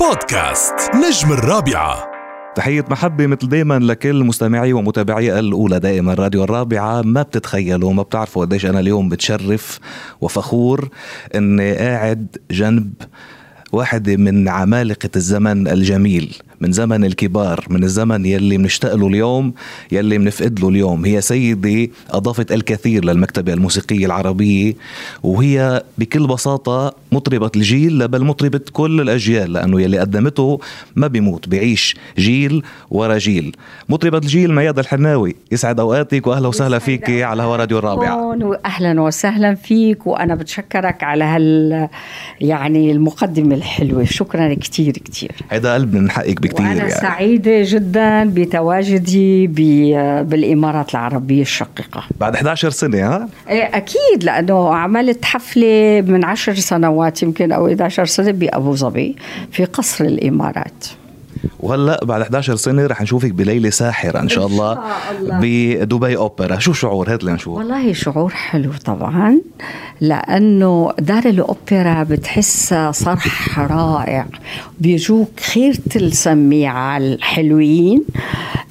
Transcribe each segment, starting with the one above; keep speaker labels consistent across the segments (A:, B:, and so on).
A: بودكاست نجم الرابعة.
B: تحية محبة مثل دايما لكل مستمعي ومتابعي الأولى دائما راديو الرابعة. ما بتتخيلوا ما بتعرفوا قديش أنا اليوم بتشرف وفخور إني قاعد جنب واحدة من عمالقة الزمن الجميل. من زمن الكبار من الزمن يلي بنشتاق له اليوم يلي بنفقد له اليوم. هي سيدة أضافت الكثير للمكتبة الموسيقية العربية وهي بكل بساطة مطربة الجيل بل مطربة كل الأجيال لأنه يلي قدمته ما بيموت بيعيش جيل ورا جيل. مطربة الجيل ميادة الحناوي يسعد أوقاتك وأهلا وسهلا فيك على هوا راديو الرابعة
C: أهلا وسهلا فيك وأنا بتشكرك على هال يعني المقدمة الحلوة. شكرا كتير كتير.
B: هيدا قلب من حقك بكتير
C: وأنا
B: يعني.
C: سعيدة جدا بتواجدي بالإمارات العربية الشقيقة
B: بعد 11 سنة ها؟
C: إيه، أكيد لأنه عملت حفلة من 10 سنوات يمكن أو 11 سنة بأبو ظبي في قصر الإمارات
B: وهلأ بعد 11 سنة رح نشوفك بليلة ساحرة إن شاء الله, الله. بدبي أوبرا. شو شعور؟ هات لنشوف
C: والله شعور حلو طبعا لأنه دار الأوبرا بتحس صرح رائع. بيجوك خيرة السميعة الحلوين.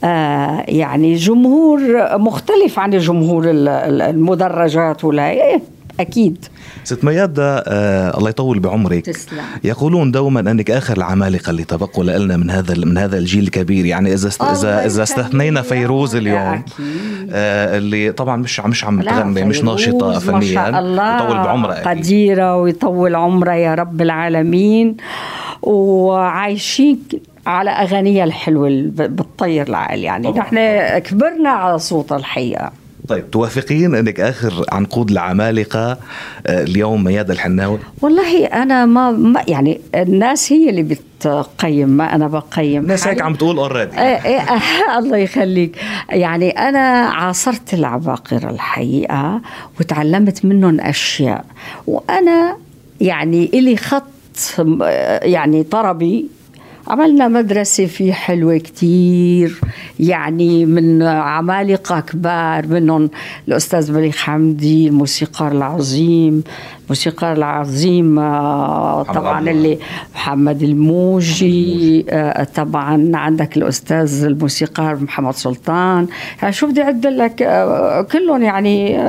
C: آه يعني جمهور مختلف عن جمهور المدرجات ولا إيه، أكيد.
B: ست ميادة آه الله يطول بعمرك.
C: تسلم.
B: يقولون دوما أنك آخر العمالقة اللي تبقوا لنا من هذا من هذا الجيل الكبير. يعني إذا است اذا إذا استثنينا فيروز اليوم آه اللي طبعا مش مش عم تغني مش ناشطة فنيا ما
C: شاء الله.
B: يطول بعمرها
C: قديرة ويطول عمرها يا رب العالمين. وعايشين على أغانيها الحلوة بالطير العالي. يعني نحن كبرنا على صوتها الحقيقة.
B: طيب توافقين إنك آخر عنقود العمالقه آه، اليوم ميادة الحناوي؟
C: والله أنا ما, ما يعني الناس هي اللي بتقيم ما أنا بقيم
B: الناس هيك عم تقول اوريدي
C: إيه الله يخليك. يعني أنا عاصرت العباقرة الحقيقة وتعلمت منهم أشياء. وأنا يعني إلي خط يعني طربي. عملنا مدرسة في حلوة كتير. يعني من عمالقة كبار منهم الأستاذ بليغ حمدي الموسيقار العظيم الموسيقار العظيم آه، طبعا اللي محمد الموجي آه، طبعا عندك الأستاذ الموسيقار محمد سلطان. يعني شو بدي أعد لك آه، كلهم يعني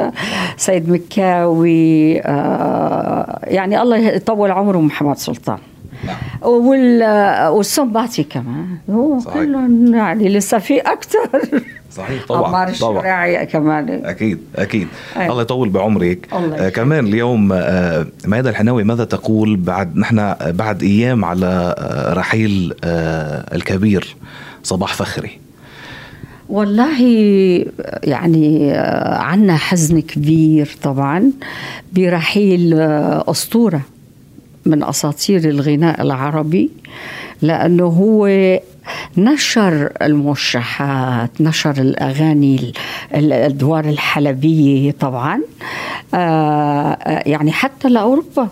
C: سيد مكاوي يعني الله يطول عمره محمد سلطان. والسنباطي كمان. هو كلهم يعني لسه في أكثر
B: صحيح طبعا عمار
C: الشريعي كمان.
B: أكيد أكيد. أي. الله يطول بعمرك. الله آه كمان اليوم آه ميادة الحناوي ماذا تقول بعد نحن بعد أيام على آه رحيل آه الكبير صباح فخري؟
C: والله يعني آه، عنا حزن كبير طبعا برحيل آه، أسطورة. من أساطير الغناء العربي لأنه هو نشر الموشحات نشر الأغاني الأدوار الحلبية طبعا آه، يعني حتى لأوروبا.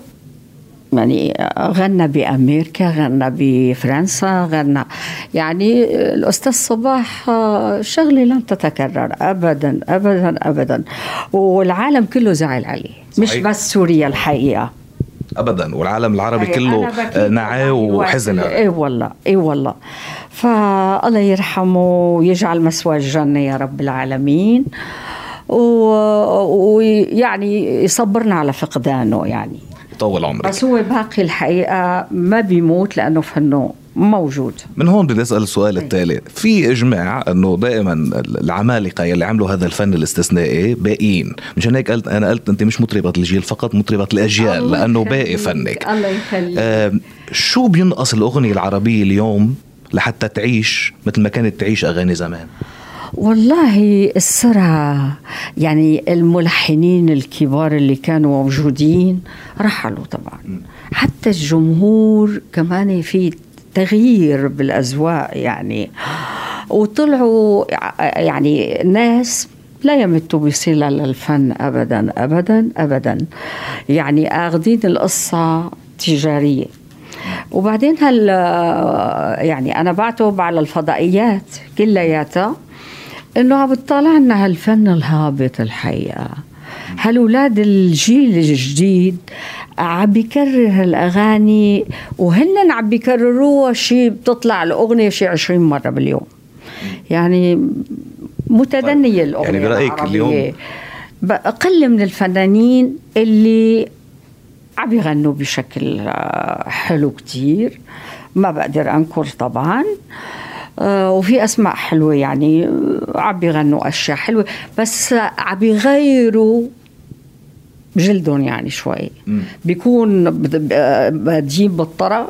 C: يعني غنى بأمريكا غنى بفرنسا غنى. يعني الأستاذ صباح آه، شغلة لن تتكرر ابدا ابدا ابدا. والعالم كله زعل عليه صحيح. مش بس سوريا الحقيقة.
B: ابدا والعالم العربي كله نعاه وحزن
C: اي والله اي والله. فالله يرحمه ويجعل مسوى الجنة يا رب العالمين. ويعني يصبرنا على فقدانه يعني.
B: طول عمرك.
C: بس هو باقي الحقيقة ما بيموت لأنه فنه موجود.
B: من هون بدي أسأل السؤال التالي. في إجماع إنه دائما العمالقة يلي عملوا هذا الفن الاستثنائي باقيين. مشان هيك قلت أنا قلت أنت مش مطربة الجيل فقط مطربة الأجيال لأنه باقي فنك.
C: الله يخليك.
B: آه شو بينقص الأغنية العربية اليوم لحتى تعيش مثل ما كانت تعيش أغاني زمان؟
C: والله السرعة يعني الملحنين الكبار اللي كانوا موجودين رحلوا طبعا. حتى الجمهور كمان في تغيير بالأذواق يعني. وطلعوا يعني ناس لا يمتوا بصلة للفن أبدا أبدا أبدا. يعني أخذين القصة تجارية. وبعدين هل يعني أنا بعتب على الفضائيات كلياتها إنه عم بتطلع لنا هالفن الهابط الحقيقة. هالولاد الجيل الجديد عم بيكرر هالأغاني؟ وهن عم بيكرروها شيء بتطلع الأغنية شيء 20 مرة باليوم. يعني متدنية
B: طيب.
C: الأغنية
B: يعني
C: العربية.
B: اليوم-
C: أقل من الفنانين اللي عم يغنوا بشكل آه، حلو كتير. ما بقدر أنكر طبعا. آه، وفي أسماء حلوة يعني آه، عم بيغنوا أشياء حلوة. بس عم بيغيروا جلدهم يعني شوي. بيكون آه، بادين بالطرب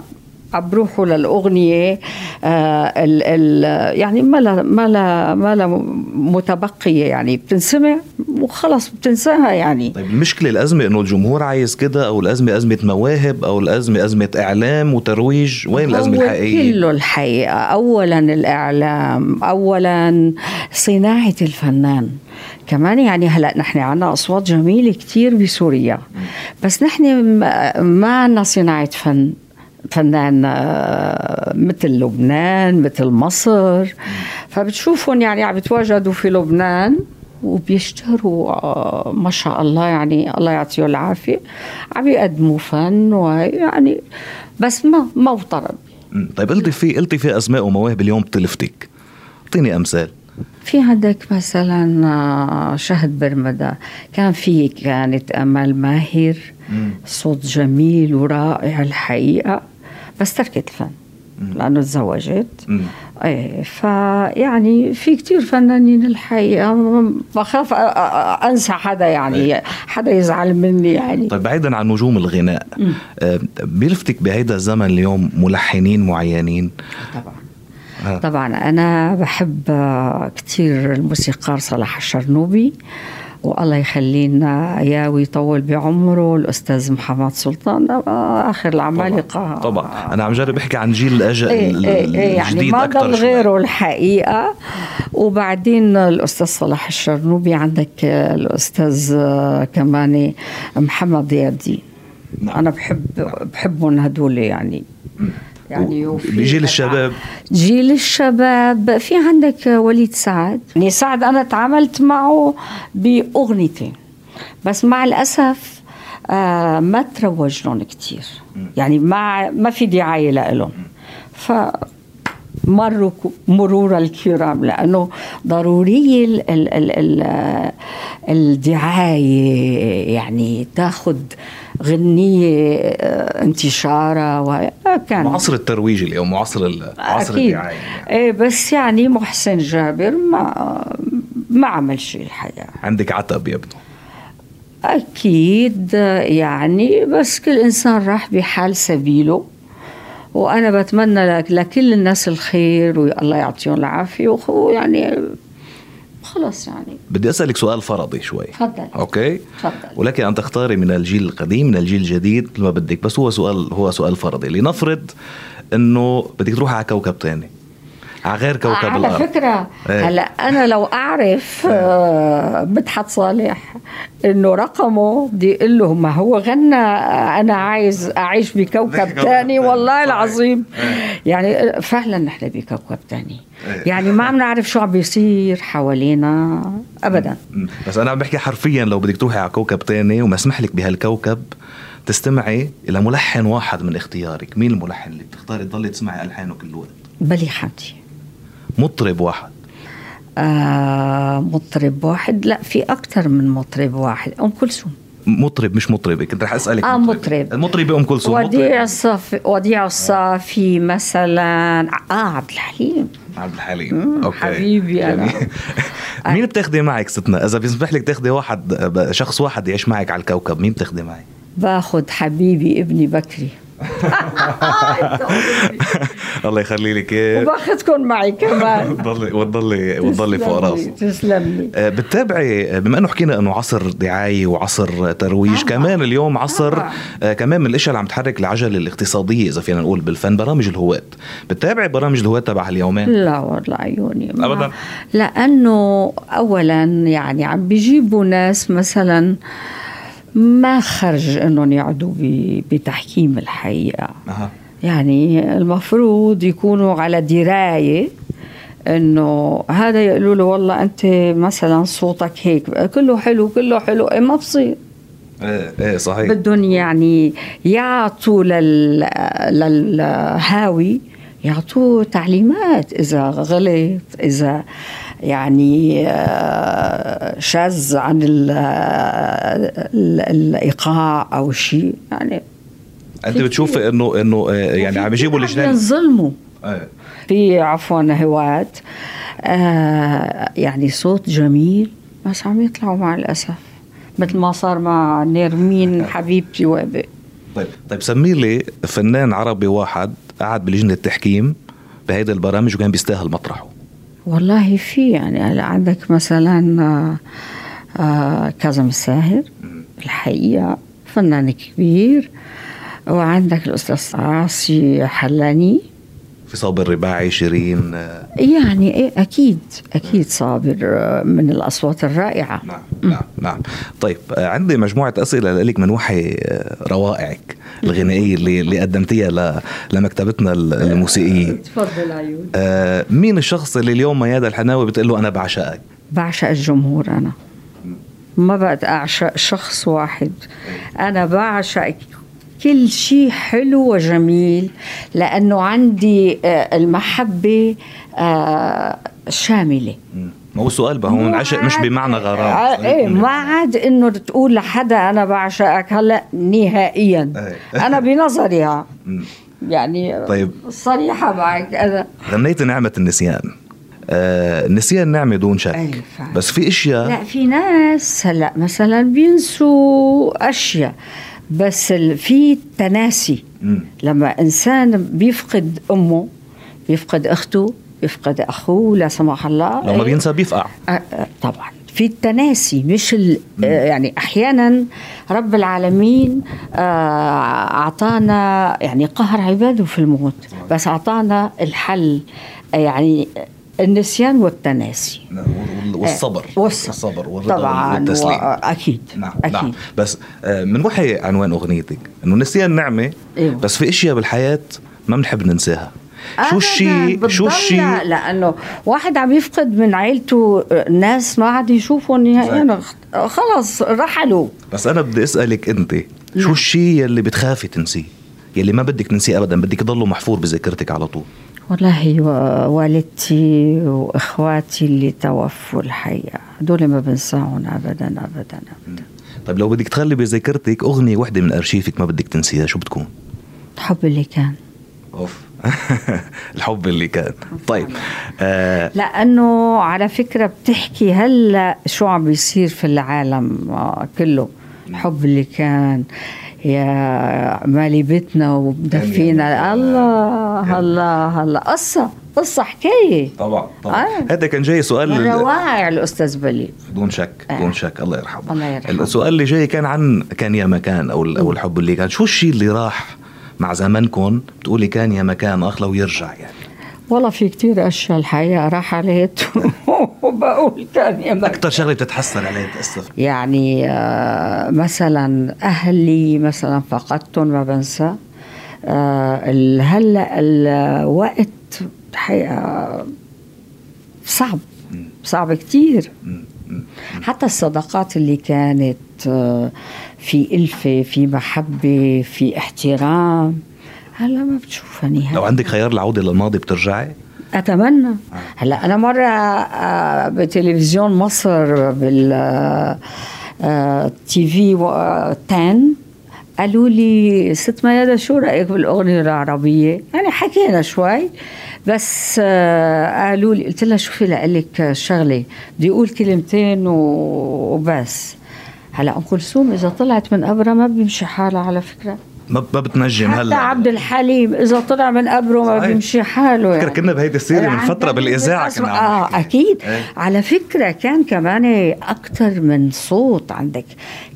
C: عم بروحوا للأغنية آه ال ال يعني ما لا ما لا ما لا متبقية يعني بتنسمع وخلص بتنساها يعني.
B: طيب المشكلة الأزمة إنه الجمهور عايز كده أو الأزمة أزمة مواهب أو الأزمة أزمة إعلام وترويج وين
C: الأزمة
B: الحقيقية؟
C: كله الحقيقة. أولا الإعلام أولا صناعة الفنان. كمان يعني هلأ نحن عنا أصوات جميلة كتير بسوريا. بس نحن ما- عنا صناعة فن. فنان آه، مثل لبنان مثل مصر. فبتشوفهم يعني عم بتواجدوا في لبنان وبيشتهروا آه، ما شاء الله يعني الله يعطيه العافية. عم يقدموا فن ويعني بس ما ما وطرب.
B: طيب قلتي في قلتي في اسماء ومواهب اليوم بتلفتك. أعطيني أمثال.
C: في عندك مثلا آه، شهد برمدة كان في كانت أمل ماهر. صوت جميل ورائع الحقيقة. بس تركت الفن لأنه تزوجت. إيه فيعني في كتير فنانين الحقيقة بخاف أنسى حدا يعني حدا يزعل مني يعني.
B: طيب بعيدا عن نجوم الغناء آه، بيلفتك بهيدا الزمن اليوم ملحنين معينين؟
C: طبعا.
B: آه.
C: طبعا أنا بحب كثير الموسيقار صلاح الشرنوبي. والله يخلينا اياه ويطول بعمره الأستاذ محمد سلطان. آه، آخر العمالقه
B: طبعا أنا عم جرب أحكي عن جيل الاجل
C: إيه إيه إيه يعني ما ضل. غيره الحقيقة. وبعدين الأستاذ صلاح الشرنوبي عندك الأستاذ آه، كمان محمد ضياء الدين
B: نعم.
C: أنا بحب بحبهم هدول يعني. يعني وفي
B: بجيل
C: كذا-
B: الشباب.
C: جيل الشباب في عندك وليد سعد. يعني سعد أنا تعاملت معه بأغنيتين بس مع الأسف آه ما تروج لهم كثير يعني ما ما في دعاية لهم ف مروا مرور الكرام لأنه ضروري ال ال ال ال الدعاية يعني تاخذ غنيه آه، انتشارها وكان
B: معصر الترويج اليوم معصر ال- عصر
C: أكيد.
B: الدعايه
C: إيه بس يعني محسن جابر ما ما عمل شيء الحقيقة
B: عندك عتب يبدو.
C: أكيد يعني بس كل إنسان راح بحال سبيله وأنا بتمنى لك لكل الناس الخير والله يعطيهم العافية وخو- يعني خلص يعني.
B: بدي أسألك سؤال فرضي شوي.
C: تفضل.
B: أوكي؟
C: تفضل.
B: ولك أن تختاري من الجيل القديم من الجيل الجديد ما بدك. بس هو سؤال هو سؤال فرضي. لنفرض إنه بدك تروحي على كوكب تاني. على غير كوكب
C: على
B: الأرض
C: فكرة
B: إيه.
C: هلا أنا لو أعرف آه، مدحت صالح إنه رقمه بدي أقول له ما هو غنى أنا عايز أعيش بكوكب تاني، والله
B: صحيح.
C: العظيم
B: إيه.
C: يعني فعلا نحن بكوكب تاني
B: إيه.
C: يعني ما عم نعرف شو عم بيصير حوالينا أبدا
B: مم. بس أنا عم بحكي حرفيا لو بدك تروحي على كوكب تاني ومسمح لك بهالكوكب تستمعي إلى ملحن واحد من اختيارك مين الملحن اللي بتختاري تضلي تسمعي ألحانه كل وقت
C: بلي حمدي
B: مطرب واحد.
C: آه مطرب واحد. لا في أكثر من مطرب واحد. أم كلثوم.
B: مطرب مش مطربة كنت رح
C: أسألك
B: مطربة.
C: مطرب.
B: المطربة أم كلثوم.
C: وديع. الصافي وديع الصافي مثلا. آه عبد الحليم.
B: عبد الحليم. أوكي.
C: حبيبي.
B: جميل. مين بتاخدي معك ستنا؟ إذا بيسمح لك تاخدي واحد شخص واحد يعيش معك على الكوكب مين بتاخدي معي؟
C: باخد حبيبي ابني بكري.
B: الله يخلي لك اياه
C: وباخدكم معي كمان
B: وتضلي وتضلي وتضلي فوق راسه
C: تسلم لي
B: آه، بتتابعي بما انه حكينا انه عصر دعاية وعصر ترويج
C: طبعاً.
B: كمان اليوم عصر. آه، كمان من الأشياء اللي عم تحرك العجله الاقتصادية إذا فينا نقول بالفن برامج الهواة بتتابعي برامج الهواة تبع اليومين
C: لا والله عيوني
B: أبداً.
C: لأنه اولا يعني عم بيجيبوا ناس مثلا ما خرج انهم يقعدوا بتحكيم الحقيقة.
B: أها.
C: يعني المفروض يكونوا على دراية إنه هذا يقولوا له والله أنت مثلا صوتك هيك كله حلو كله حلو إيه ما بصير.
B: إيه إيه صحيح.
C: بدهم يعني يعطوا لل... للهاوي يعطوه تعليمات إذا غلط إذا يعني آه، شاذ عن ال... ال... الإيقاع أو شيء. يعني
B: أنت بتشوفي انه إنه آه، يعني عم يجيبوا لجنان.
C: ينظلموا.
B: إيه
C: في عفوا هواة. آه يعني صوت جميل بس عم يطلعوا مع الأسف. مثل ما صار مع نيرمين حبيبتي وأبي.
B: طيب طيب سمي لي فنان عربي واحد قعد بلجنة التحكيم بهيدي البرامج وكان بيستاهل مطرحه.
C: والله في يعني عندك مثلا آه، آه، كاظم الساهر؟ الحقيقة فنان كبير. وعندك الأستاذ عاصي حلاني.
B: في صابر رباعي شيرين آه،
C: يعني إيه أكيد أكيد صابر آه، من الأصوات الرائعة.
B: نعم نعم نعم. طيب آه، عندي مجموعة أسئلة لك من وحي روائعك الغنائية اللي, اللي قدمتيها لمكتبتنا ال- الموسيقية.
C: تفضل عيون.
B: آه، مين الشخص اللي اليوم ميادة الحناوي بتقول له أنا بعشقك؟
C: بعشق الجمهور أنا. ما بقى أعشق شخص واحد. أنا بعشق كل شيء حلو وجميل لأنه عندي آه، المحبة آه، شاملة
B: مم. ما هو السؤال بقى هون عشق مش بمعنى غرام
C: آه، إيه ما عاد إنه تقول لحدا أنا بعشقك هلأ نهائيا
B: إيه.
C: أنا بنظري. يعني
B: طيب.
C: صريحة معك أنا
B: غنيت نعمة النسيان آه النسيان نعمة دون شك
C: فعلا.
B: بس في إشياء
C: لا في ناس هلأ مثلا بينسوا أشياء بس في تناسي. لما إنسان بيفقد أمه بيفقد أخته بيفقد أخوه لا سمح الله
B: لما بينسى بيفقع.
C: طبعا. في التناسي مش ال... آه، يعني أحيانا رب العالمين آه، أعطانا يعني قهر عباده في الموت بس أعطانا الحل آه، يعني النسيان والتناسي.
B: وال- والصبر.
C: والصبر.
B: الصبر والرضا
C: طبعا
B: والتسليم.
C: و... أكيد
B: نعم
C: أكيد.
B: نعم بس آه، من وحي عنوان أغنيتك إنه نسيان نعمة
C: أيوة.
B: بس في إشياء بالحياة ما بنحب ننساها. شو الشيء شو الشيء
C: لأنه واحد عم يفقد من عيلته ناس ما عاد يشوفهم نهائيا. خلص رحلوا.
B: بس أنا بدي أسألك أنت شو الشيء يلي بتخافي تنسيه؟ يلي ما بدك تنسيه ابدا بدك يضله محفور بذاكرتك على طول.
C: والله والدتي وإخواتي اللي توفوا الحقيقة دول ما بنساهم ابدا ابدا ابدا.
B: طيب لو بدك تخلي بذاكرتك أغنية وحدة من أرشيفك ما بدك تنسيها شو بتكون؟
C: الحب اللي كان.
B: أوف. الحب اللي كان. طيب آه
C: لأنه على فكرة بتحكي هلأ شو عم بيصير في العالم آه، كله. الحب اللي كان. يا مالي بيتنا ومدفينا الله الله الله. قصة قصة حكاية.
B: طبعا
C: طبعاً.
B: هذا كان جاي سؤال
C: من روائع الأستاذ بليغ.
B: دون شك
C: آه.
B: دون شك. الله يرحمه.
C: الله يرحمه.
B: السؤال اللي جاي كان عن كان يا مكان أو أو الحب اللي كان. شو الشيء اللي راح مع زمنكم؟ بتقولي كان يا مكان اخ لو يرجع يعني.
C: والله في كتير أشياء الحقيقة رحلت وبقول كان يا مكان
B: أكثر شغلة بتتحسر عليها تاسف
C: يعني آه، مثلا أهلي مثلا فقدتهم ما بنسى. آه، هلأ الوقت الحقيقة صعب صعب كتير. حتى الصداقات اللي كانت آه، في ألفة في محبة في احترام هلأ ما بتشوفها نهائي
B: لو عندك خيار العودة للماضي بترجعي؟
C: أتمنى. هلا أنا مرة آه، بتلفزيون مصر بال آه، آه، تي في و- آه، 10 قالوا لي ست ميادة شو رأيك بالأغنية العربية؟ يعني حكينا شوي بس آه، قالوا لي قلت لها شوفي لك شغلة بدي أقول كلمتين وبس. هلا ام كلثوم إذا طلعت من قبرها ما بيمشي حالها على فكرة.
B: ما ما بتنجم
C: حتى
B: هلا
C: عبد الحليم إذا طلع من قبره ما. بيمشي حاله
B: فكرة كنا بهيدي السيرة من فترة بالإذاعة كنا عم آه.
C: أكيد
B: إيه.
C: على فكرة كان كمان أكثر من صوت عندك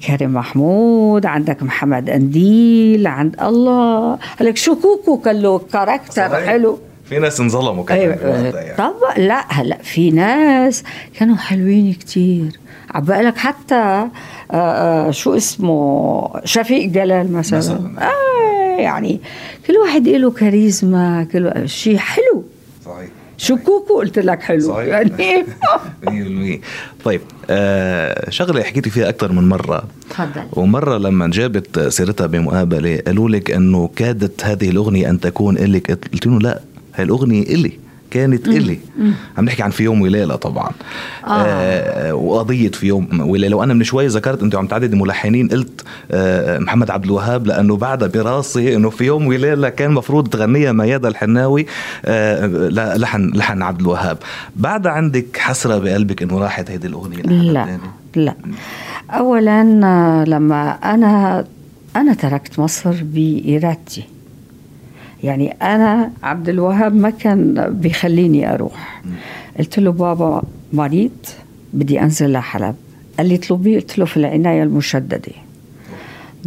C: كريم محمود عندك محمد أنديل عند الله لك شكوكو كان له كاركتر
B: صحيح.
C: حلو
B: في ناس انظلموا كمان بوقتها يعني.
C: طبعا لا هلا في ناس كانوا حلوين كتير عبالك حتى آه آه شو اسمه شفيق جلال مثلا,
B: مثلاً.
C: آه يعني كل واحد له كاريزما كل شيء حلو.
B: صحيح.
C: شكوك وقلت لك حلو.
B: صحيح.
C: يعني.
B: 100% طيب آه شغلة حكيتي فيها أكثر من مرة.
C: تفضل.
B: ومرة لما جابت سيرتها بمقابله قالوا لك إنه كادت هذه الأغنية أن تكون الك قلت لهم لا هاي الأغنية إلي. كانت إلي. عم نحكي عن في يوم وليلة طبعا.
C: آه.
B: آه وقضية في يوم وليلة. وأنا من شوي ذكرت انت عم تعدد ملحنين. قلت آه محمد عبد الوهاب لأنه بعدها براسي إنه في يوم وليلة كان مفروض تغنيها ميادة الحناوي آه لحن لحن عبد الوهاب. بعدها عندك حسرة بقلبك إنه راحت هيدي الأغنية لحد
C: لا
B: تاني؟
C: لا. اولا آه، لما أنا أنا تركت مصر بإرادتي. يعني أنا عبد الوهاب ما كان بيخليني أروح. قلت له بابا مريض بدي أنزل لحلب. قال لي اطلبيه قلت له في العناية المشددة.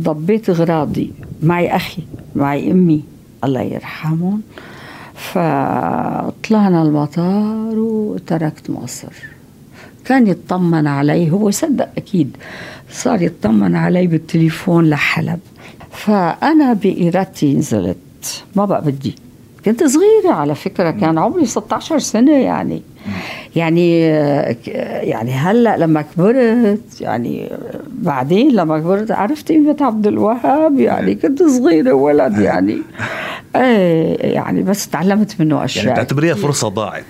C: ضبيت أغراضي معي أخي معي أمي الله يرحمهم. فطلعنا المطار وتركت مصر. كان يطمن علي هو صدق أكيد صار يطمن علي بالتليفون لحلب. فأنا بإرادتي نزلت. ما بقى بدي. كنت صغيرة على فكرة كان عمري 16 سنة يعني. يعني يعني هلأ لما كبرت يعني بعدين لما كبرت عرفت قيمة عبد الوهاب يعني كنت صغيرة ولد يعني. إيه يعني بس تعلمت منه أشياء
B: يعني بتعتبريها فرصة ضاعت.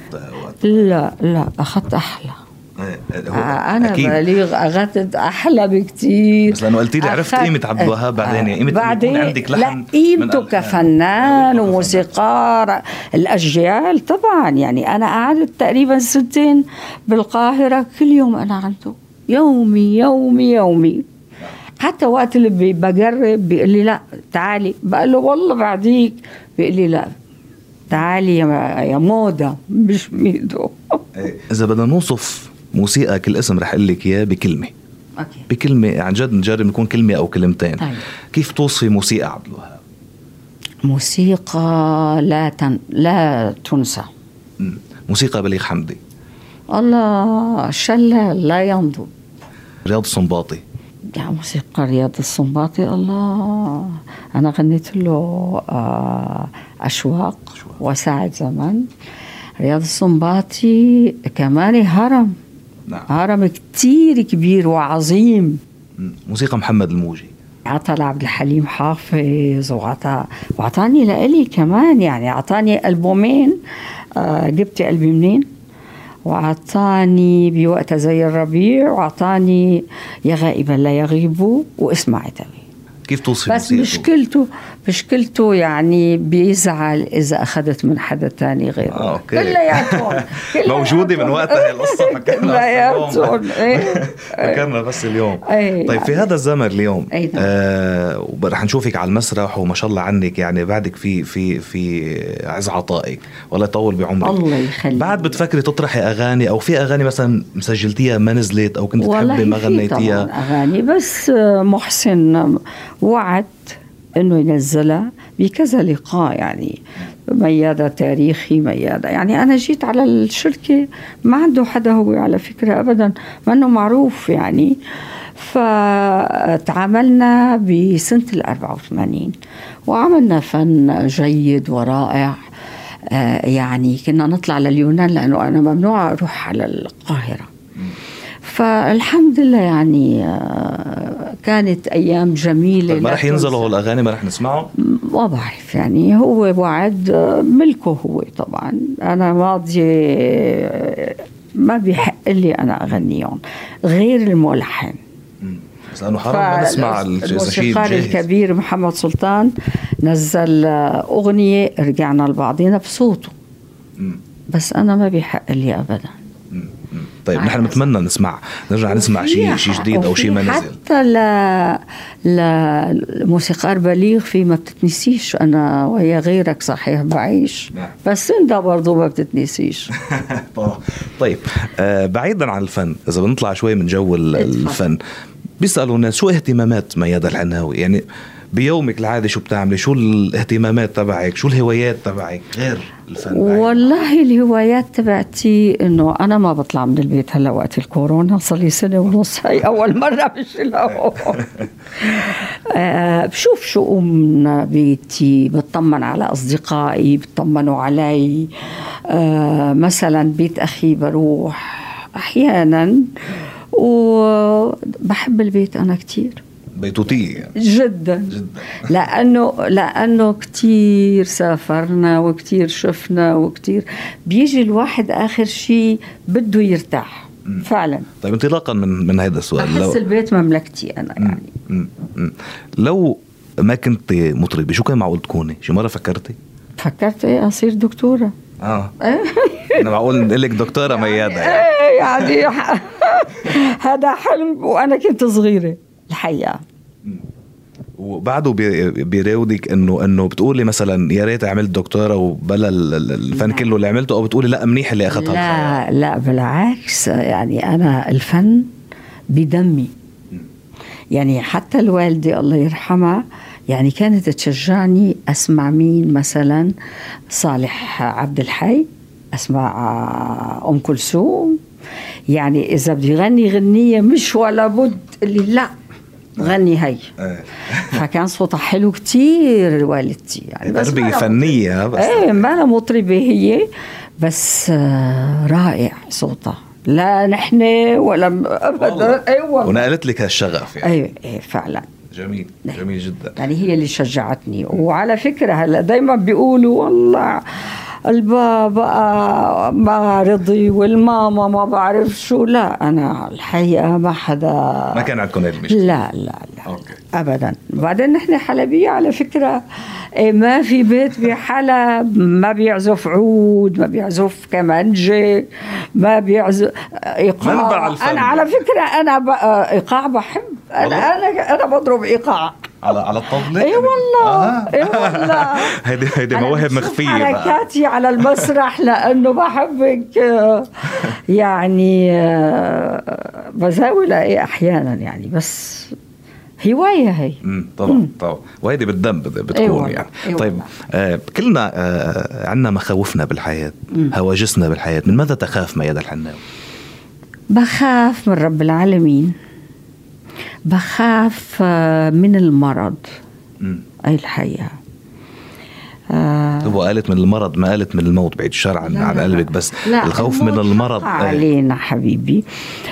C: لا لا
B: أخذت
C: أحلى. أنا
B: أكيد.
C: بليغ اخذت أحلى بكتير.
B: بس لأنه قلتي لي عرفت قيمة عبد الوهاب بعدين؟ يعني قيمة
C: بعدين
B: يكون عندك لحن
C: لا قيمته. كفنان وموسيقار. الأجيال طبعا يعني أنا قعدت تقريبا سنتين بالقاهرة كل يوم أنا عنده. يومي يومي يومي. حتى وقت اللي بجرب بيقول لي لا تعالي. بقول له والله بعديك. بيقول لي لا. تعالي يا يا موضة مش ميدو.
B: إيه. إذا بدنا نوصف موسيقى كل اسم رح أقول لك إياه بكلمة.
C: Okay.
B: بكلمة عن جد نجرب نكون كلمة أو كلمتين.
C: طيب.
B: كيف توصفي موسيقى عبد الوهاب؟
C: موسيقى لا تن... لا تنسى.
B: موسيقى بليغ حمدي.
C: الله شلال لا ينضب.
B: رياض الصنباطي.
C: يا موسيقى رياض الصنباطي الله. أنا غنيت له آه، أشواق. وساعة زمن. رياض الصنباطي كمان هرم.
B: نعم.
C: هرم كتير كبير وعظيم.
B: موسيقى محمد الموجي.
C: عطى لعبد الحليم حافظ وعطى وعطاني لإلي كمان يعني. عطاني ألبومين آه جبت قلبي منين؟ وعطاني بوقت زي الربيع وعطاني يا غائبا لا يغيب واسمع عتبي
B: كيف توصفي
C: بس؟ مشكلته مشكلته يعني بيزعل إذا أخذت من حدا تاني غيره.
B: آه، أوكي.
C: كلياتهم
B: موجودة من وقتها هي القصة حكينا
C: إيه.
B: فكرنا بس اليوم.
C: إيه،
B: طيب في. هذا الزمن اليوم
C: أي نعم.
B: آه ورح نشوفك على المسرح وما شاء الله عنك يعني بعدك في في في عز عطائك. والله يطول بعمرك.
C: الله يخليك.
B: بعد بتفكري تطرحي أغاني أو في أغاني مثلا مسجلتيها ما نزلت أو كنت تحبي ما غنيتيها
C: طبعاً أغاني بس آه، محسن وعد إنه ينزلها بكذا لقاء يعني ميادة تاريخي ميادة يعني أنا جيت على الشركة ما عنده حدا هو على فكرة أبدا ما أنه معروف يعني. فتعاملنا بسنة ال 84 وعملنا فن جيد ورائع. آه، يعني كنا نطلع لليونان لأنه أنا ممنوع أروح على القاهرة. فالحمد لله يعني آه، كانت أيام جميلة
B: طيب ما رح ينزلوا الأغاني ما رح نسمعهم
C: ما بعرف يعني هو وعد آه، ملكه هو طبعا أنا ماضي آه، ما بيحق لي أنا أغنيهم غير الملحن.
B: بس لأنه حرام ما نسمع
C: الموسيقار الكبير محمد سلطان نزل أغنية رجعنا لبعضينا بصوته. بس أنا ما بيحق لي ابدا.
B: طيب نحن بنتمنى نسمع نرجع نسمع شيء شيء جديد أو شيء ما نزل.
C: حتى ل لموسيقار بليغ في ما بتتنسيش أنا ويا غيرك صحيح بعيش
B: نعم.
C: بس أنت برضه ما بتتنسيش.
B: طيب آه بعيدا عن الفن إذا بنطلع شوي من جو. الفن بيسألوا الناس شو اهتمامات ميادة العناوي؟ يعني بيومك العادي شو بتعملي؟ شو الاهتمامات تبعك؟ شو الهوايات تبعك؟ غير الفن؟
C: والله الهوايات تبعتي إنه أنا ما بطلع من البيت هلأ وقت الكورونا صار لي سنة ونص هي أول مرة مش آه بشوف شؤون بيتي بطمن على أصدقائي بطمنوا علي. آه مثلا بيت أخي بروح أحيانا وبحب البيت أنا كثير
B: بيتوتية. يعني
C: جدا
B: جدا
C: لأنه لأنه كثير سافرنا وكثير شفنا وكثير بيجي الواحد آخر شيء بده يرتاح. فعلا.
B: طيب انطلاقا من من هذا السؤال
C: بحس البيت مملكتي أنا يعني.
B: مم. مم. لو ما كنت مطربة شو كان معقول تكوني؟ شي مرة فكرتي؟
C: فكرت إيه؟ أصير دكتورة.
B: آه. أنا معقول نقول لك دكتورة ميادة يعني.
C: إيه يعني هذا حلم وأنا كنت صغيرة. الحقيقة.
B: وبعده بي- بيراودك إنه إنه بتقولي مثلا يا ريت عملت دكتوراه وبلا ال- ال- الفن
C: لا.
B: كله اللي عملته أو بتقولي لأ منيح اللي الحياة.
C: لا لا بالعكس يعني أنا الفن بدمي. يعني حتى الوالدة الله يرحمها يعني كانت تشجعني أسمع مين مثلا؟ صالح عبد الحي أسمع أم كلثوم. يعني إذا بدي غني غنية مش ولا بد اللي لا. غني هي
B: إيه.
C: فكان صوتها حلو كتير والدتي. يعني بس
B: تربية
C: أنا
B: فنية بس
C: إيه ما أنا مطربة هي بس آه، رائع صوتها. لا نحن ولا ابدا. أيوه
B: ونقلت لك هالشغف يعني.
C: أيوه إيه فعلا.
B: جميل جميل جدا.
C: يعني هي اللي شجعتني. وعلى فكرة هلأ دائما بيقولوا والله البابا ما رضي والماما ما بعرف شو لا أنا الحقيقة ما حدا
B: ما كان عندكم هذه المشكلة؟
C: لا لا لا
B: أوكي.
C: ابدا. بعدين نحن حلبية على فكرة إيه، ما في بيت بحلب ما بيعزف عود ما بيعزف كمانجة ما بيعزف
B: إيقاع.
C: أنا على فكرة أنا إيقاع بحب. أنا أنا أنا بضرب إيقاع.
B: على على الطاولة
C: اي والله.
B: آه.
C: اي والله.
B: هيدي هيدي مواهب بقى.
C: حركاتي على المسرح لأنه بحبك. يعني آه، بزاول إيه أحيانا يعني بس هوايه هي.
B: امم طبعا طبعا. وهيدي بالدم بت- بتكون
C: والله،
B: يعني.
C: إي
B: طيب. آه كلنا آه عندنا مخاوفنا بالحياة هواجسنا بالحياة. من ماذا تخاف ميادة الحناوي؟
C: بخاف من رب العالمين. بخاف آه، من المرض.
B: مم.
C: أي الحقيقة. آه،
B: هو قالت من المرض؟ ما قالت من الموت بعيد الشر عن,
C: لا،
B: عن قلبك. بس.
C: لا
B: الخوف من المرض
C: علينا حبيبي.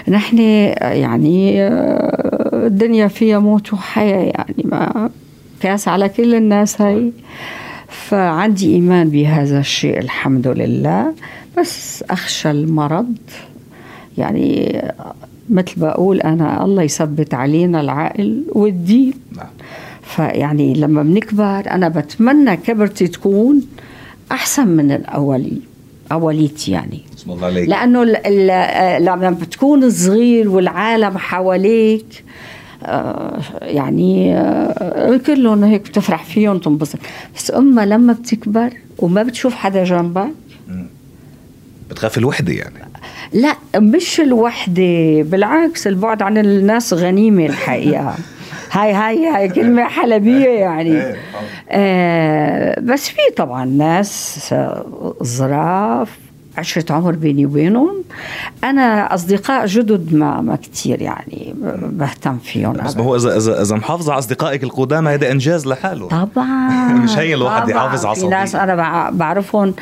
C: نحن يعني آه، الدنيا فيها موت وحياة يعني ما كاس على كل الناس هاي. فعندي إيمان بهذا الشيء الحمد لله. بس أخشى المرض يعني مثل بقول أنا الله يثبت علينا العقل والدين.
B: نعم.
C: فيعني لما بنكبر أنا بتمنى كبرتي تكون أحسن من الأولي أوليتي يعني.
B: الله عليك.
C: ال- ال- لما بتكون صغير والعالم حواليك آه، يعني آه، كلهم هيك بتفرح فيهم تنبسط بس أما لما بتكبر وما بتشوف حدا جنبك
B: بتخاف الوحدة يعني.
C: لا مش الوحدة بالعكس البعد عن الناس غنيمة الحقيقة. هاي هاي هاي كلمة حلبية يعني. آه بس في طبعا ناس آه، ظراف عشرة عمر بيني وبينهم أنا أصدقاء جدد ما ما كتير يعني بهتم فيهم
B: بس هو إذا إذا إذا محافظة على أصدقائك القدامى هذا إنجاز لحاله
C: طبعا
B: مش هين الواحد. يحافظ على
C: ناس
B: صديق.
C: أنا بع- بعرفهم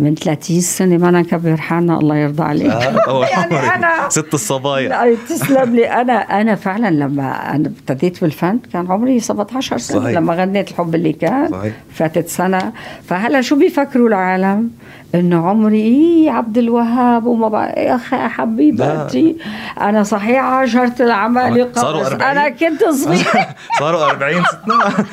C: من 30 سنة ما أنا نكبر حالنا الله يرضى عليك
B: آه،
C: يعني. أنا
B: ست الصبايا
C: تسلم لي أنا أنا فعلا لما أنا ابتديت بالفن كان عمري 17 سنة
B: صحيح.
C: لما غنيت الحب اللي كان
B: صحيح.
C: فاتت سنة فهلا شو بيفكروا العالم إنه عمري عبد الوهاب وما بقى يا أخي حبيبتي. أنا صحيح عاشرت العمالقه
B: صاروا
C: بس
B: 40.
C: أنا كنت صغيرة.
B: صاروا 40 سنة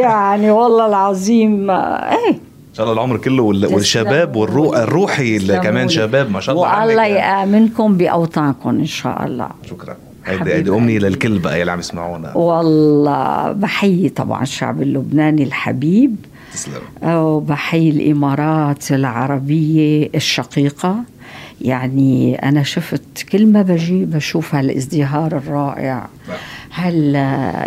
C: يعني والله العظيم إيه.
B: إن شاء الله العمر كله وال- والشباب والروح الروحي اللي كمان. شباب ما شاء الله
C: والله. يامنكم بأوطانكم إن شاء الله.
B: شكرا. هيدي هيدي امنيه. للكل بقى يلي عم يسمعونا.
C: والله بحيي طبعا الشعب اللبناني الحبيب.
B: تسلم.
C: وبحيي الإمارات العربية الشقيقة. يعني أنا شفت كل ما بجي بشوف هالازدهار الرائع.
B: نعم.
C: هل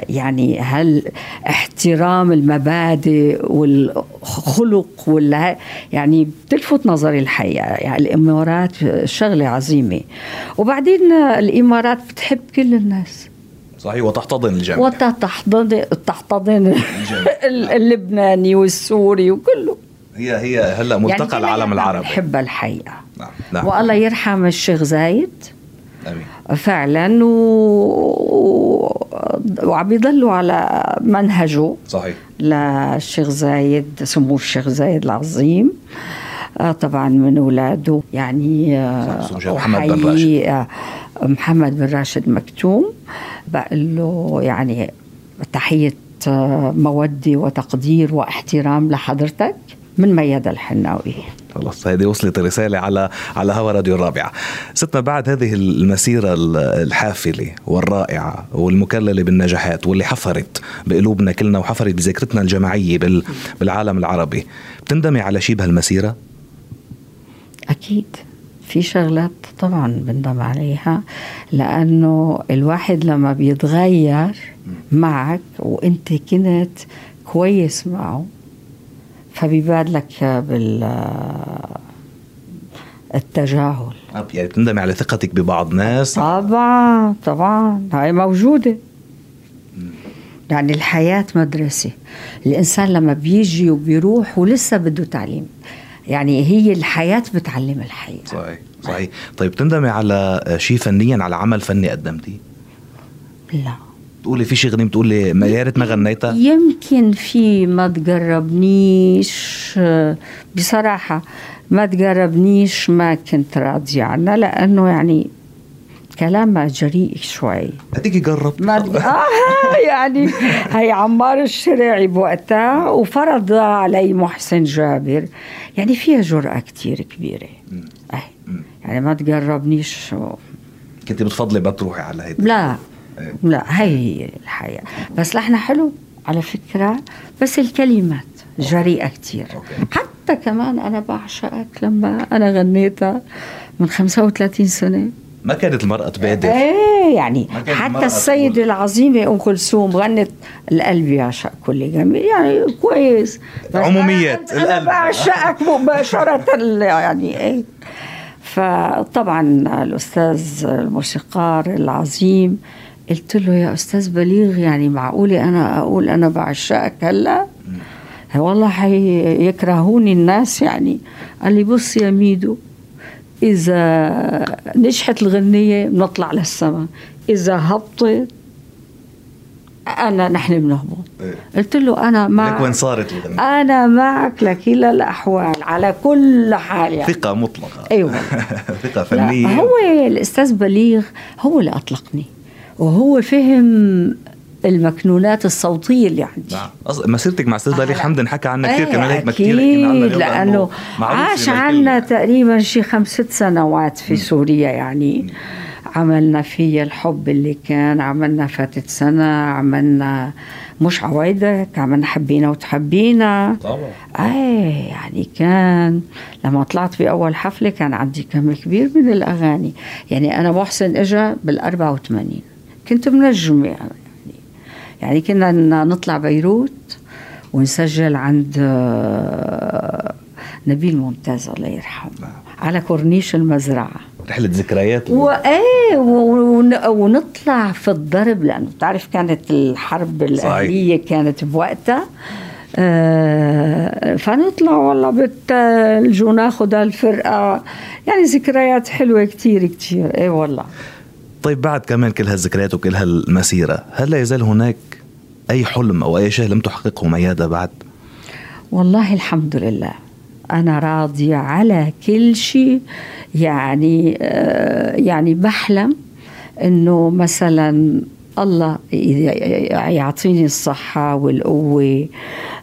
C: يعني هل احترام المبادئ والخلق ولا يعني بتلفت نظري الحقيقة. يعني الإمارات شغلة عظيمة. وبعدين الإمارات بتحب كل الناس.
B: صحيح وتحتضن الجميع
C: وتحتضن تحتضن اللبناني والسوري وكله.
B: هي هي هلا ملتقى يعني العالم العربي.
C: بحب الحقيقة. نعم. نعم. والله يرحم الشيخ زايد. أمين. فعلا و... وعم يضلوا على منهجه.
B: صحيح.
C: للشيخ زايد سمو الشيخ زايد العظيم. آه، طبعا من اولاده يعني
B: آه، محمد بن راشد.
C: آه، محمد بن راشد مكتوم. بقول له يعني تحية مودة وتقدير واحترام لحضرتك من ميادة الحناوي.
B: خلص هذه وصلت الرسالة على على هوا راديو الرابعة. ستنا بعد هذه المسيرة الحافلة والرائعة والمكللة بالنجاحات واللي حفرت بقلوبنا كلنا وحفرت بذاكرتنا الجماعية بالعالم العربي بتندمي على شيء بهالمسيرة؟
C: أكيد. في شغلات طبعا بندم عليها لأنه الواحد لما بيتغير معك وأنت كنت كويس معه فبيبادلك بال التجاهل.
B: يعني تندمي على ثقتك ببعض ناس؟
C: طبعا طبعا. هاي موجودة. يعني الحياة مدرسة. الإنسان لما بيجي وبيروح ولسه بده تعليم يعني هي الحياة بتعلم الحياة.
B: صحيح صحيح. طيب تندمي على شيء فنيا على عمل فني قدمتيه؟
C: لا.
B: تقولي في شيء غنيم تقولي ما يا ريت ما غنيتها؟
C: يمكن في ما تقربنيش بصراحة ما تقربنيش ما كنت راضية عنها لأنه يعني كلام جريء شوي.
B: هديك
C: ما آه يعني هي عمار الشريعي بوقتها وفرض علي محسن جابر. يعني فيها جرأة كتير كبيرة. أي. يعني ما تقربنيش.
B: كنت بتفضلي ما تروحي على هيدا؟
C: لا. إيه. لا هي الحياة. بس لحنا حلو على فكرة. بس الكلمات جريئة كتير. حتى كمان أنا بعشقك لما أنا غنيتها من 35 سنة.
B: ما كانت المرأة تبادر؟
C: إيه يعني حتى السيدة العظيمة أم كلثوم غنت القلب يعشق كل جميل يعني كويس.
B: عموميات
C: أنا, أنا بعشقك مباشرة يعني إيه. فطبعا الأستاذ الموسيقار العظيم قلت له يا أستاذ بليغ يعني معقوله أنا أقول أنا بعشقك هلأ؟ والله حيكرهوني الناس يعني. قال لي بص يا ميدو إذا نجحت الغنية بنطلع للسماء إذا هبطت أنا نحن بنهبط. إيه؟ قلت له أنا معك
B: لك وين صارت
C: الغنية؟ أنا معك لكلا الأحوال على كل حال
B: يعني. ثقة مطلقة.
C: أيوه.
B: ثقة فنية.
C: هو الأستاذ بليغ هو اللي أطلقني وهو فهم المكنونات الصوتية اللي عندي.
B: نعم. مسيرتك مع أستاذ بليغ حمد انحكى عنها كثير كمان هيك
C: كثير لأنه عاش عنا تقريبا شي خمس ست سنوات في م. سوريا يعني م. عملنا فيها الحب اللي كان عملنا فاتت سنة عملنا مش عوايدك عملنا حبينا وتحبينا.
B: طبعا.
C: إيه يعني كان لما طلعت في أول حفلة كان عندي كم كبير من الأغاني. يعني أنا محسن إجا بال 84 كنت منجمة يعني. يعني كنا نطلع بيروت ونسجل عند آه، نبيل ممتاز الله يرحمه نعم. على كورنيش المزرعة.
B: رحلة ذكريات.
C: وايه ونطلع في الضرب لأنه بتعرف كانت الحرب الأهلية كانت بوقتها. آه فنطلع والله بالثلج وناخذ الفرقة. يعني ذكريات حلوة كتير كتير. إيه والله.
B: طيب بعد كمان كل هالذكريات وكل هالمسيرة هل لا يزال هناك أي حلم أو أي شيء لم تحققه ميادة بعد؟
C: والله الحمد لله. أنا راضية على كل شيء. يعني آه يعني بحلم إنه مثلا الله يعطيني الصحة والقوة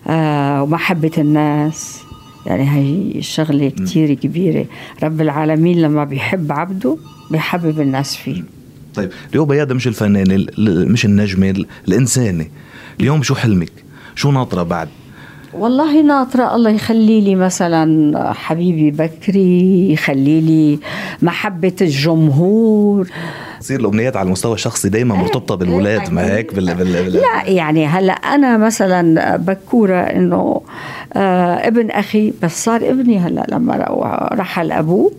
C: آه ومحبة الناس. يعني هي شغلة كتير كبيرة. رب العالمين لما بيحب عبده بيحبب الناس فيه.
B: طيب اليوم بياض مش الفنانة مش النجمة الإنسانة. اليوم شو حلمك؟ شو ناطرة بعد؟
C: والله ناطرة الله يخلي لي مثلا حبيبي بكري يخلي لي محبة الجمهور.
B: تصير الامنيات على المستوى الشخصي دائما مرتبطة بالولاد ما هيك؟ بال... بال... بال...
C: لا يعني هلأ أنا مثلا بكورة إنه آه ابن أخي بس صار ابني هلأ لما رحل أبوه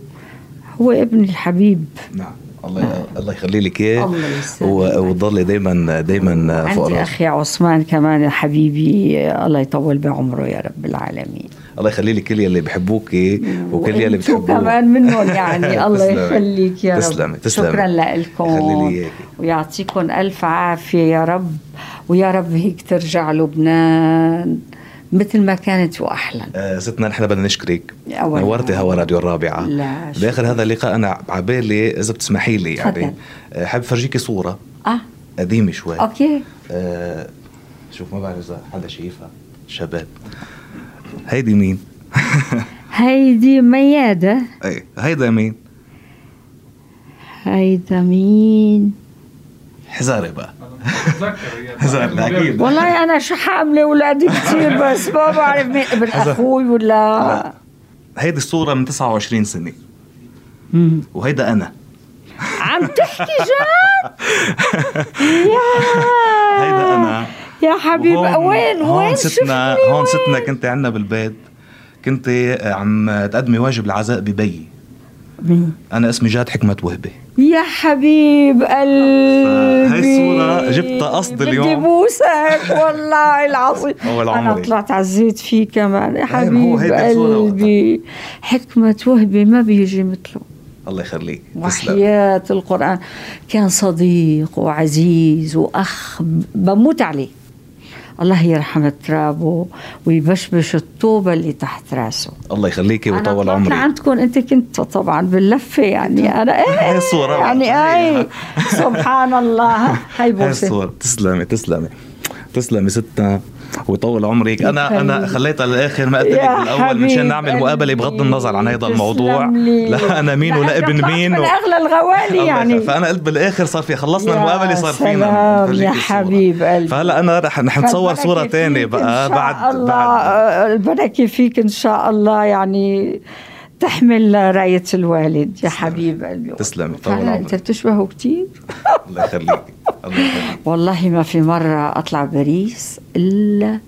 C: هو ابني الحبيب.
B: نعم. الله الله يخلي لك إياه. وتضلي دايما دايما فوق
C: عندي أخي عثمان كمان حبيبي الله يطول بعمره يا رب العالمين.
B: الله يخلي لك كل يلي بحبوكي وكل يلي بتحبوه.
C: كمان منهم يعني الله. يخليك يا رب.
B: تسلمي تسلمي
C: شكرا لكم. ويعطيكم ألف عافية يا رب. ويا رب هيك ترجع لبنان. مثل ما كانت وأحلى.
B: آه، ستنا نحن بدنا نشكرك. نورتي هوا راديو الرابعة.
C: لا،.
B: بآخر هذا اللقاء أنا عبالي إذا بتسمحي لي يعني. آه، حابب فرجيكي صورة
C: آه.
B: قديمة شوي.
C: أوكي.
B: آه، شوف ما بعرف إذا حدا شايفها. شباب. هيدي مين؟
C: هيدي ميادة.
B: إيه هيدا مين؟
C: هيدا مين؟
B: حزاري بقى. أكيد.
C: والله أنا شو حاملة أولادي كثير بس ما بعرف مين ابن أخوي ولا؟
B: هيدي الصورة من 29 سنة.
C: مم.
B: وهيدا أنا.
C: عم تحكي جد؟ يا
B: هيدا أنا.
C: يا حبيب
B: وهون-
C: وين
B: هون
C: وين
B: ستنا هون؟ ستنا كنت عندنا بالبيت. كنت عم تقدمي واجب العزاء ببي.
C: مين؟
B: أنا اسمي جاد حكمة وهبة
C: يا حبيب قلبي.
B: هاي الصورة جبتها قصد
C: بدي
B: اليوم.
C: بوسك والله العظيم.
B: أول
C: أنا
B: عمري.
C: طلعت عزيت فيه كمان. يا
B: أي، ما هو
C: حبيب. قلبي. حكمة وهبي ما بيجي مثله.
B: الله يخليك.
C: وحياة القرآن. كان صديق وعزيز وأخ بموت عليه. الله يرحم ترابه ويبشبش الطوبة اللي تحت راسه.
B: الله يخليكي ويطول عمرك.
C: عندكم أنت كنت طبعا باللفة يعني. أنا إيه
B: هاي الصورة
C: يعني
B: بقى.
C: أي سبحان الله. هاي
B: هاي
C: بوسة.
B: الصورة تسلمي تسلمي. تسلمي ستنا ويطول عمرك أنا
C: أنا.
B: خليتها للاخر ما قلت لك بالأول
C: حبيب
B: نعمل مقابلة بغض. النظر عن هذا الموضوع. لا أنا مين ولا ابن مين
C: من
B: و...
C: أغلى الغوالي يعني.
B: فأنا قلت بالآخر صار في خلصنا المقابلة صار فينا
C: يا. حبيب قلبي.
B: فهلا أنا رح رح نتصور صورة
C: ثانية
B: بقى بعد
C: الله
B: بعد
C: آه، البركة فيك إن شاء الله يعني تحمل راية الوالد يا حبيب قلبي.
B: تسلمي، طول
C: فعلا. أنت بتشبهه كتير.
B: الله يخليك. الله يخليك.
C: والله ما في مرة أطلع باريس إلا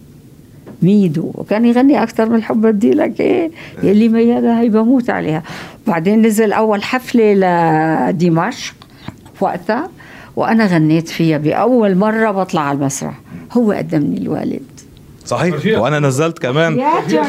C: ميدو. وكان يغني أكثر من حب بدي لك إيه. يلي ميادة هي بموت عليها. بعدين نزل أول حفلة لدمشق وقتها وأنا غنيت فيها. بأول مرة بطلع على المسرح. هو قدمني الوالد.
B: صحيح. وأنا نزلت كمان.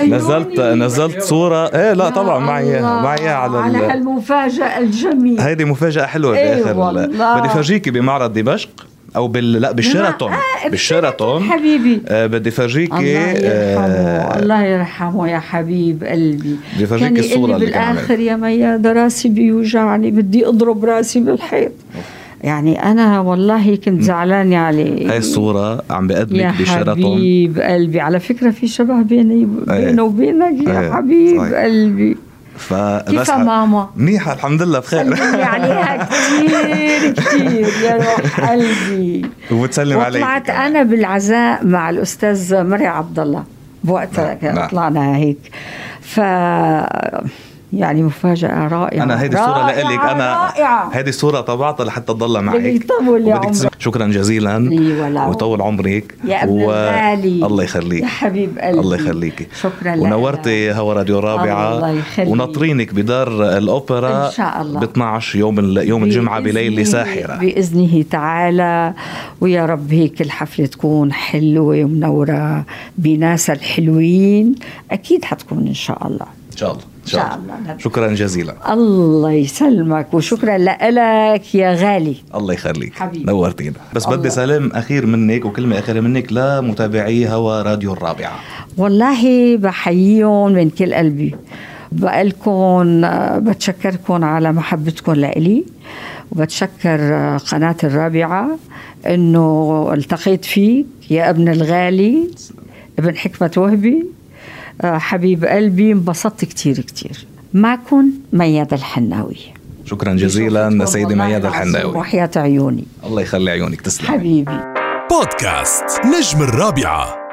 B: نزلت نزلت صورة. إيه لا طبعا معي إياها معي إياها على
C: على
B: ال...
C: هالمفاجأة الجميلة.
B: هيدي مفاجأة
C: حلوة
B: بآخر
C: والله.
B: بدي فرجيكي بمعرض دمشق أو بال لا بالشيراتون.
C: آه،
B: بالشيراتون.
C: حبيبي.
B: آه بدي فرجيكي
C: الله يرحمه
B: آه
C: الله يرحمه يا حبيب قلبي.
B: بدي فرجيك
C: كان
B: الصورة
C: يقول لي
B: اللي.
C: بالآخر يا ميادة راسي بيوجعني بدي أضرب راسي بالحيط. يعني أنا والله كنت زعلانه عليه
B: هاي الصورة عم
C: يا
B: بقدمك بشيراتون
C: حبيب قلبي. على فكرة في شبه بيني
B: إيه.
C: بينه وبينك يا
B: إيه،
C: حبيب
B: صحيح.
C: قلبي.
B: فبس
C: كيف ماما؟
B: منيحة الحمد لله بخير.
C: عليها كثير كثير يا روح قلبي.
B: وبتسلم عليك.
C: وطلعت أنا بالعزاء مع الأستاذ مرعي عبد الله. بوقتها
B: نعم، نعم.
C: طلعنا هيك. ف يعني مفاجأة رائعة.
B: أنا هيدي الصورة لإلك
C: رائعة
B: هيدي الصورة طبعتها لحتى تضلها معك.
C: يطول يا.
B: شكرا جزيلا. ويطول عمرك.
C: يا أبن الغالي
B: الله يخليك.
C: يا حبيب قلبي.
B: الله يخليك.
C: شكرا لك.
B: ونورتي هوا راديو رابعة
C: الله يخليك.
B: وناطرينك بدار الأوبرا
C: إن شاء الله.
B: ب 12 يوم ال- يوم الجمعة بليلة ساحرة.
C: بإذنه تعالى. ويا رب هيك الحفلة تكون حلوة ومنورة بناس الحلوين. أكيد حتكون إن شاء الله.
B: إن شاء الله. إن
C: شاء
B: الله. شكرا جزيلا.
C: الله يسلمك وشكرا لك يا غالي.
B: الله يخليك.
C: حبيبي.
B: نورتينا. بس. بدي سلام أخير منك وكلمة أخيرة منك لمتابعي هوا راديو الرابعة.
C: والله بحييهم من كل قلبي. بقلكم بتشكركم على محبتكم لإلي. وبتشكر قناة الرابعة إنه التقيت فيك يا ابن الغالي ابن حكمة وهبي. حبيب قلبي انبسطت كتير كتير. معكم مياد الحناوي.
B: شكرا جزيلا سيدي مياد الحناوي.
C: وحياة عيوني.
B: الله يخلي عيونك تسلم.
C: حبيبي.
A: بودكاست نجم الرابعة.